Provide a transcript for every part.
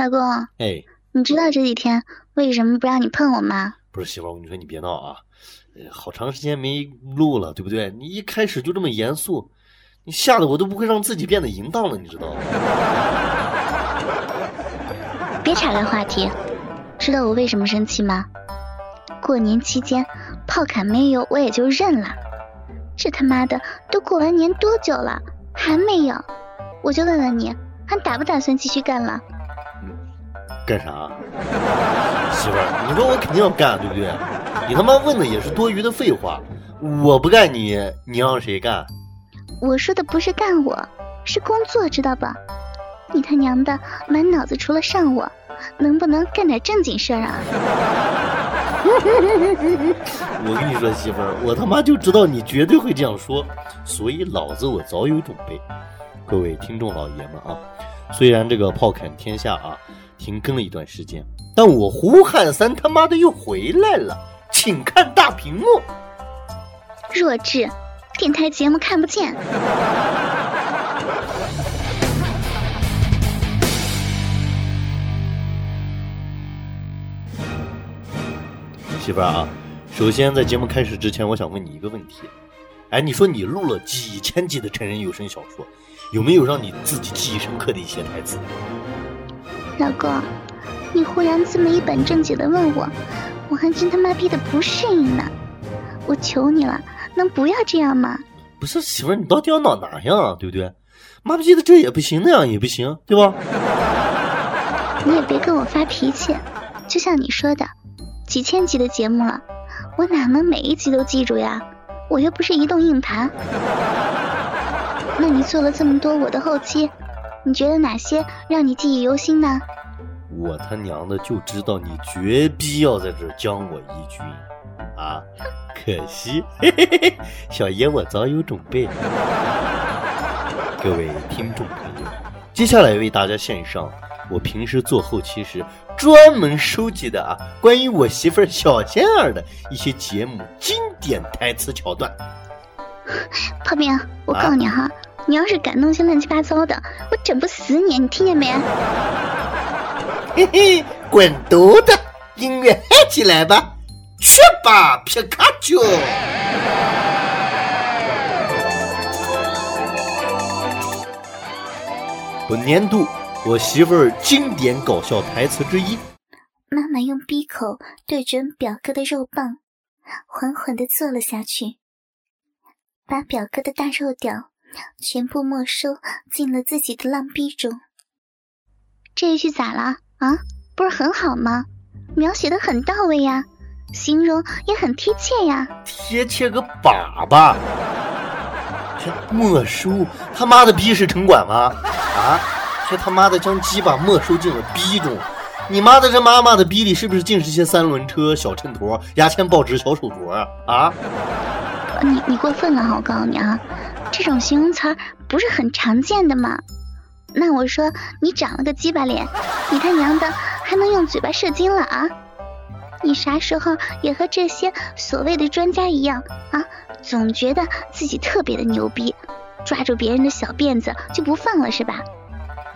老公，哎，你知道这几天为什么不让你碰我吗？不是媳妇儿，我跟你说，你别闹啊！呃好长时间没录了，对不对？你一开始就这么严肃，你吓得我都不会让自己变得淫荡了，你知道吗？别岔开话题，知道我为什么生气吗？过年期间炮砍没有，我也就认了。这他妈的都过完年多久了，还没有？我就问问你，还打不打算继续干了？干啥？媳妇儿，你说我肯定要干，对不对？你他妈问的也是多余的废话。我不干你，你让谁干？我说的不是干我，是工作，知道吧？你他娘的满脑子除了上我，能不能干点正经事儿啊？我跟你说，媳妇儿，我他妈就知道你绝对会这样说，所以老子我早有准备。各位听众老爷们啊，虽然这个炮砍天下啊停更了一段时间，但我胡汉三他妈的又回来了，请看大屏幕。弱智，电台节目看不见。媳妇儿啊，首先在节目开始之前，我想问你一个问题。哎，你说你录了几千集的成人有声小说，有没有让你自己记忆深刻的一些台词？老公，你忽然这么一本正经的问我，我还真他妈逼的不适应呢。我求你了，能不要这样吗？不是媳妇儿，你到底要闹哪样啊？对不对？妈逼的这也不行，那样也不行，对吧？你也别跟我发脾气，就像你说的，几千集的节目了，我哪能每一集都记住呀？我又不是移动硬盘。那你做了这么多我的后期，你觉得哪些让你记忆犹新呢？我他娘的就知道你绝逼要在这儿将我一军啊！可惜，嘿嘿嘿，小爷我早有准备。各位听众朋友，接下来为大家献上我平时做后期时专门收集的啊，关于我媳妇儿小仙儿的一些节目经典台词桥段。泡面，我告诉你哈，你要是敢弄些乱七八糟的，我整不死你，你听见没？嘿嘿，滚犊子！音乐嗨起来吧，去吧，皮卡丘！本年度我媳妇儿经典搞笑台词之一。妈妈用鼻口对准表哥的肉棒，缓缓地坐了下去，把表哥的大肉屌全部没收进了自己的浪逼中。这一句咋了啊？不是很好吗？描写的很到位呀，形容也很贴切呀。贴切个粑粑！这没收他妈的逼是城管吗？啊！这他妈的将鸡巴没收进了逼中，你妈的这妈妈的逼里是不是尽是些三轮车、小秤砣、牙签、报纸、小手镯啊？啊！你你过分了哈！我告诉你啊，这种形容词儿不是很常见的吗？那我说你长了个鸡巴脸，你他娘的还能用嘴巴射精了啊？你啥时候也和这些所谓的专家一样啊？总觉得自己特别的牛逼，抓住别人的小辫子就不放了是吧？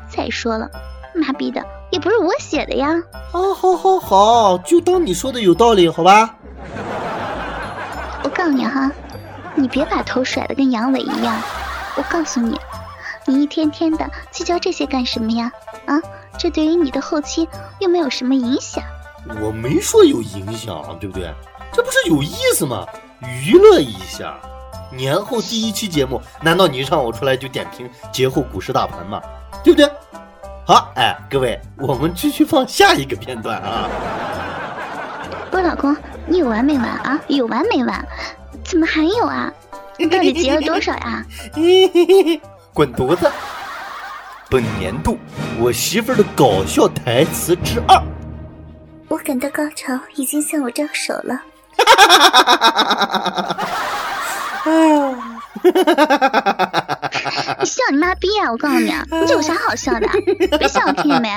再说了，妈逼的也不是我写的呀！啊，好，好，好，就当你说的有道理，好吧？我告诉你哈，你别把头甩得跟阳痿一样。我告诉你，你一天天的计较这些干什么呀？啊，这对于你的后期又没有什么影响。我没说有影响，对不对？这不是有意思吗？娱乐一下。年后第一期节目，难道你让我出来就点评节后股市大盘吗？对不对？好，哎，各位，我们继续放下一个片段啊。不是老公，你有完没完啊？有完没完？怎么还有啊？你 到底结了多少呀？滚犊子！本年度我媳妇儿的搞笑台词之二。我感到高潮已经向我招手了。你 笑你妈逼啊！我告诉你，啊，你这有啥好笑的？别笑，听见没？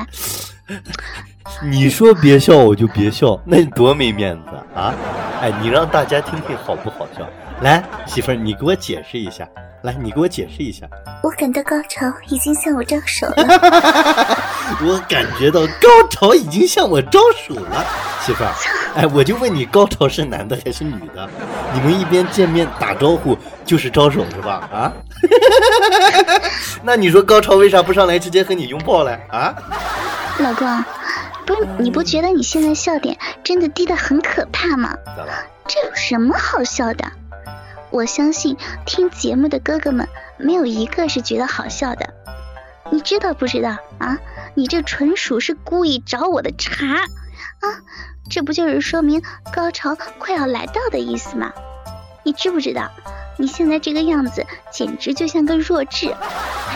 你说别笑我就别笑，那你多没面子啊！哎，你让大家听听好不好笑？来，媳妇儿，你给我解释一下。来，你给我解释一下。我感到高潮已经向我招手了。我感觉到高潮已经向我招手了，媳妇儿。哎，我就问你，高潮是男的还是女的？你们一边见面打招呼就是招手是吧？啊？那你说高潮为啥不上来直接和你拥抱嘞？啊？老公，不是你不觉得你现在笑点真的低得很可怕吗？这有什么好笑的？我相信听节目的哥哥们没有一个是觉得好笑的，你知道不知道啊？你这纯属是故意找我的茬啊！这不就是说明高潮快要来到的意思吗？你知不知道？你现在这个样子简直就像个弱智！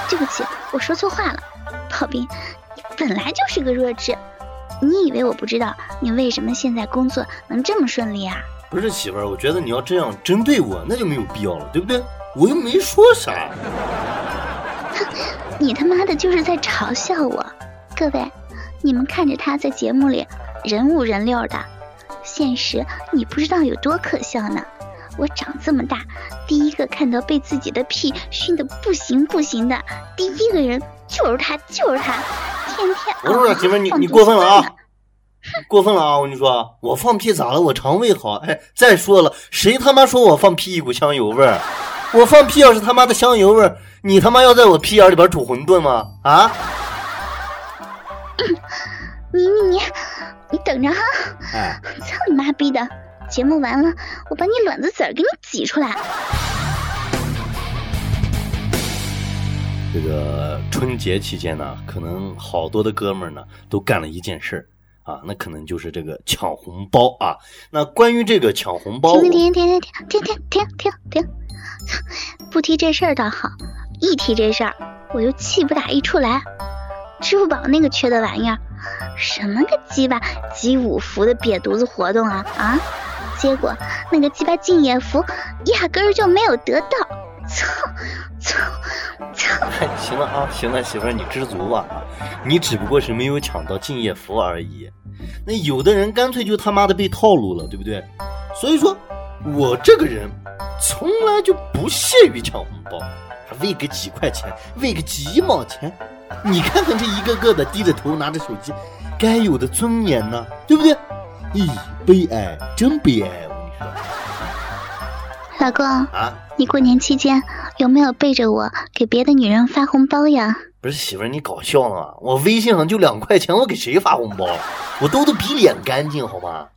对不起，我说错话了，炮兵，你本来就是个弱智，你以为我不知道你为什么现在工作能这么顺利啊？不是媳妇儿，我觉得你要这样针对我，那就没有必要了，对不对？我又没说啥。哼，你他妈的就是在嘲笑我！各位，你们看着他在节目里人五人六的，现实你不知道有多可笑呢。我长这么大，第一个看到被自己的屁熏得不行不行的第一个人就是他，就是他，天天。我说媳妇儿，你你过分了啊！过分了啊！我跟你说，我放屁咋了？我肠胃好。哎，再说了，谁他妈说我放屁一股香油味儿？我放屁要是他妈的香油味儿，你他妈要在我屁眼里边煮馄饨吗？啊？你你你，你等着哈！哎，操你妈逼的！节目完了，我把你卵子籽儿给你挤出来。这个春节期间呢，可能好多的哥们儿呢都干了一件事儿。啊，那可能就是这个抢红包啊。那关于这个抢红包，停停停停停停停停停停，不提这事儿倒好，一提这事儿我就气不打一处来。支付宝那个缺德玩意儿，什么个鸡巴集五福的瘪犊子活动啊啊！结果那个鸡巴敬业福压根儿就没有得到。操操操！行了啊，行了，媳妇儿你知足吧啊，你只不过是没有抢到敬业福而已。那有的人干脆就他妈的被套路了，对不对？所以说，我这个人从来就不屑于抢红包，还为个几块钱，为个几毛钱，你看看这一个个的低着头拿着手机，该有的尊严呢，对不对？咦，悲哀，真悲哀，我跟你说。老公啊，你过年期间有没有背着我给别的女人发红包呀？不是媳妇儿，你搞笑呢？我微信上就两块钱，我给谁发红包？我兜的比脸干净，好吗？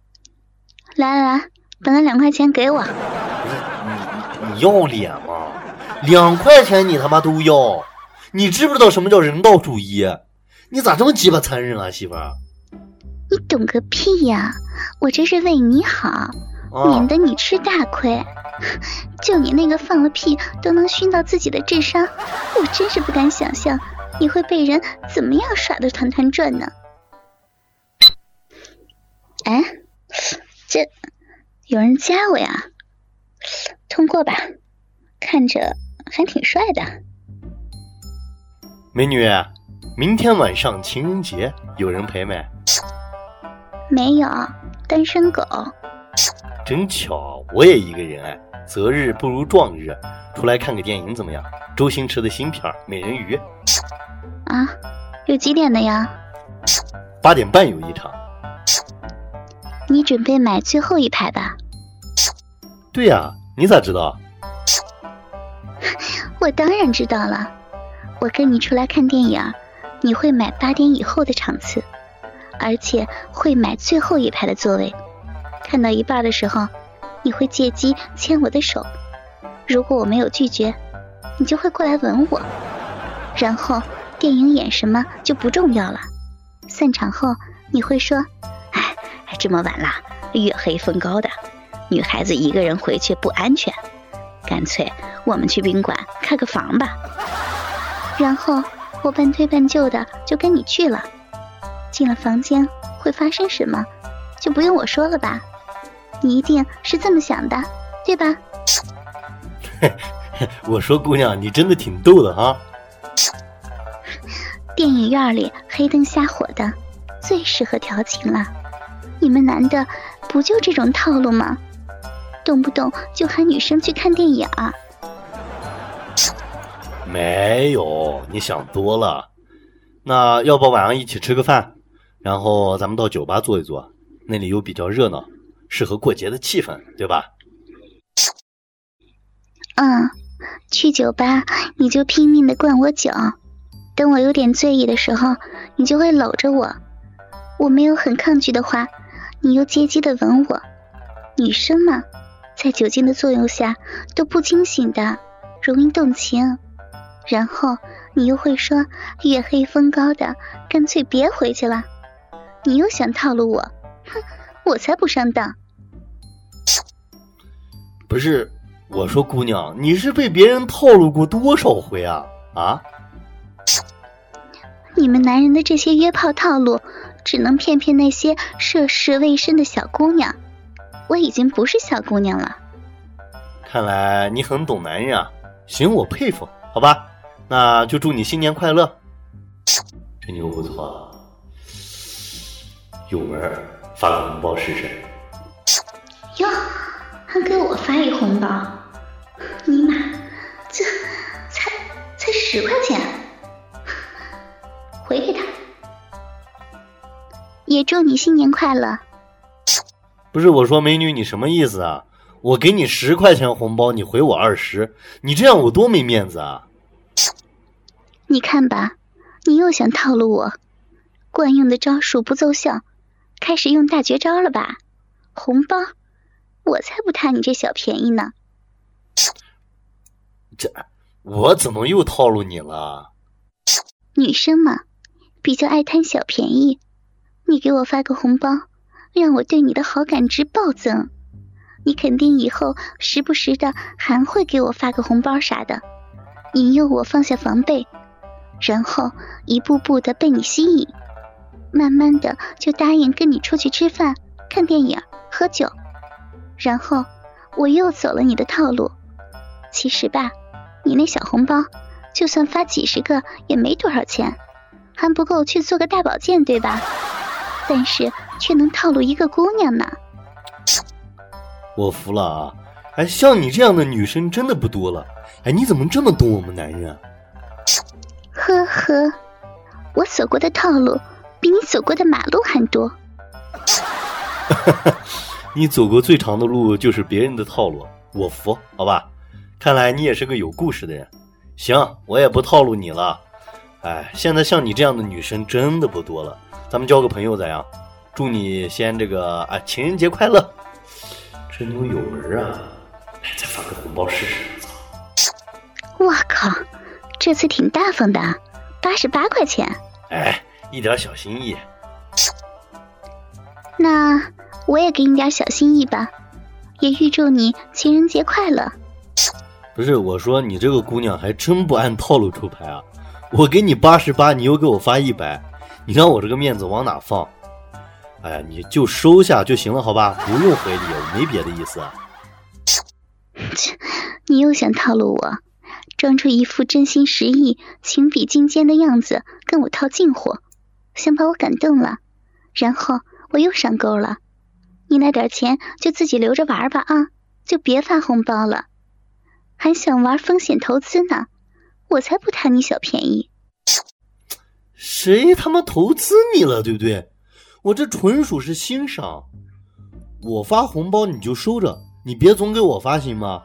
来来来，把那两块钱给我。不是你你你要脸吗？两块钱你他妈都要？你知不知道什么叫人道主义？你咋这么鸡巴残忍啊，媳妇儿？你懂个屁呀！我这是为你好，免得你吃大亏。就你那个放了屁都能熏到自己的智商，我真是不敢想象你会被人怎么样耍的团团转呢？哎，这有人加我呀？通过吧，看着还挺帅的。美女，明天晚上情人节有人陪没？没有，单身狗。真巧，我也一个人哎。择日不如撞日，出来看个电影怎么样？周星驰的新片《美人鱼》啊，有几点的呀？八点半有一场。你准备买最后一排吧？对呀，你咋知道？我当然知道了。我跟你出来看电影，你会买八点以后的场次，而且会买最后一排的座位。看到一半的时候。你会借机牵我的手，如果我没有拒绝，你就会过来吻我，然后电影演什么就不重要了。散场后你会说：“哎，这么晚了，月黑风高的，女孩子一个人回去不安全，干脆我们去宾馆开个房吧。”然后我半推半就的就跟你去了。进了房间会发生什么，就不用我说了吧？你一定是这么想的，对吧？我说姑娘，你真的挺逗的哈。电影院里黑灯瞎火的，最适合调情了。你们男的不就这种套路吗？动不动就喊女生去看电影。没有，你想多了。那要不晚上一起吃个饭，然后咱们到酒吧坐一坐，那里又比较热闹，适合过节的气氛，对吧？嗯，去酒吧你就拼命的灌我酒，等我有点醉意的时候，你就会搂着我。我没有很抗拒的话，你又接机的吻我。女生嘛，在酒精的作用下都不清醒的，容易动情。然后你又会说月黑风高的，干脆别回去了。你又想套路我，哼，我才不上当。不是，我说姑娘，你是被别人套路过多少回啊？啊？你们男人的这些约炮套路，只能骗骗那些涉世未深的小姑娘。我已经不是小姑娘了。看来你很懂男人啊，行，我佩服。好吧。那就祝你新年快乐！这妞不错，有门发个红包试试。哟，还给我发一红包？尼玛，这才才十块钱，回给他。也祝你新年快乐。不是我说，美女，你什么意思啊？我给你十块钱红包，你回我二十，你这样我多没面子啊！你看吧，你又想套路我，惯用的招数不奏效，开始用大绝招了吧？红包，我才不贪你这小便宜呢！这我怎么又套路你了？女生嘛，比较爱贪小便宜。你给我发个红包，让我对你的好感值暴增。你肯定以后时不时的还会给我发个红包啥的，引诱我放下防备。然后一步步的被你吸引，慢慢的就答应跟你出去吃饭、看电影、喝酒，然后我又走了你的套路。其实吧，你那小红包就算发几十个也没多少钱，还不够去做个大保健，对吧？但是却能套路一个姑娘呢。我服了啊！哎，像你这样的女生真的不多了。哎，你怎么这么懂我们男人啊？呵呵，我走过的套路比你走过的马路还多。你走过最长的路就是别人的套路，我服，好吧？看来你也是个有故事的人。行，我也不套路你了。哎，现在像你这样的女生真的不多了，咱们交个朋友咋样？祝你先这个啊，情人节快乐！这妞有门啊！来，再发个红包试试。我靠！这次挺大方的，八十八块钱。哎，一点小心意。那我也给你点小心意吧，也预祝你情人节快乐。不是，我说你这个姑娘还真不按套路出牌啊！我给你八十八，你又给我发一百，你让我这个面子往哪放？哎呀，你就收下就行了，好吧？不用回礼，我没别的意思。切，你又想套路我？装出一副真心实意、情比金坚的样子，跟我套近乎，想把我感动了，然后我又上钩了。你那点钱就自己留着玩吧啊，就别发红包了。还想玩风险投资呢？我才不贪你小便宜。谁他妈投资你了，对不对？我这纯属是欣赏。我发红包你就收着，你别总给我发行吗？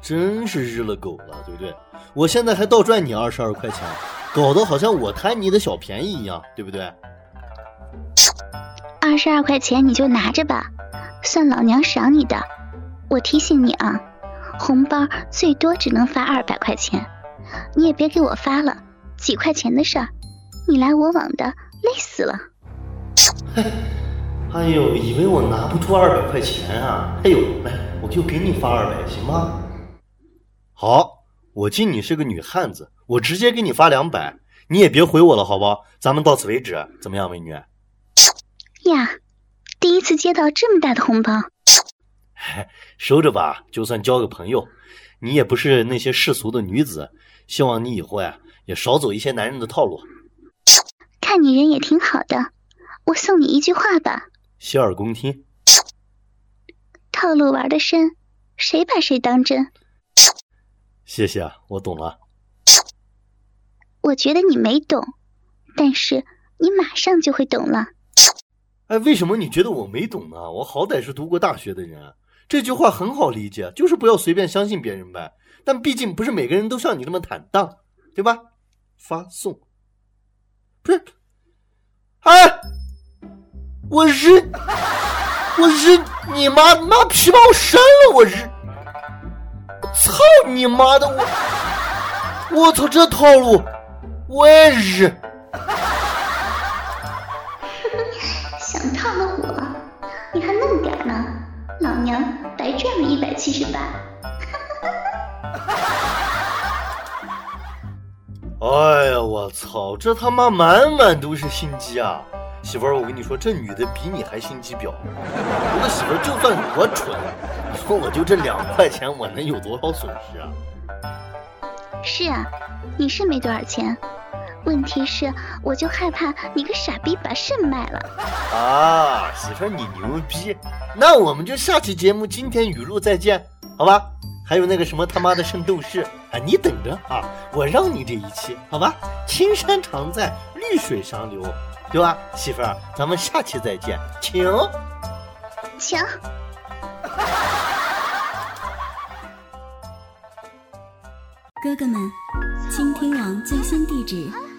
真是日了狗了，对不对？我现在还倒赚你二十二块钱，搞得好像我贪你的小便宜一样，对不对？二十二块钱你就拿着吧，算老娘赏你的。我提醒你啊，红包最多只能发二百块钱，你也别给我发了，几块钱的事儿，你来我往的，累死了。哎呦，以为我拿不出二百块钱啊？哎呦，来，我就给你发二百，行吗？好，我敬你是个女汉子，我直接给你发两百，你也别回我了，好不好？咱们到此为止，怎么样，美女？呀，第一次接到这么大的红包，收着吧，就算交个朋友。你也不是那些世俗的女子，希望你以后呀也少走一些男人的套路。看你人也挺好的，我送你一句话吧，洗耳恭听。套路玩的深，谁把谁当真？谢谢啊，我懂了。我觉得你没懂，但是你马上就会懂了。哎，为什么你觉得我没懂呢？我好歹是读过大学的人，这句话很好理解，就是不要随便相信别人呗。但毕竟不是每个人都像你那么坦荡，对吧？发送，不是，哎，我日，我日你妈，妈皮把我删了，我日，操你妈的，我，我操这套路，我也日。百七十八。哎呀，我操，这他妈满满都是心机啊！媳妇儿，我跟你说，这女的比你还心机婊。我的媳妇儿就算我蠢，你说我就这两块钱，我能有多少损失啊？是啊，你是没多少钱，问题是我就害怕你个傻逼把肾卖了。啊，媳妇儿你牛逼！那我们就下期节目今天语录再见，好吧？还有那个什么他妈的圣斗士啊，你等着啊！我让你这一期，好吧？青山常在，绿水长流，对吧？媳妇儿，咱们下期再见，请。请。哥哥们，倾听网最新地址，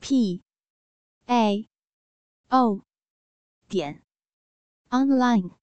p a o 点 online。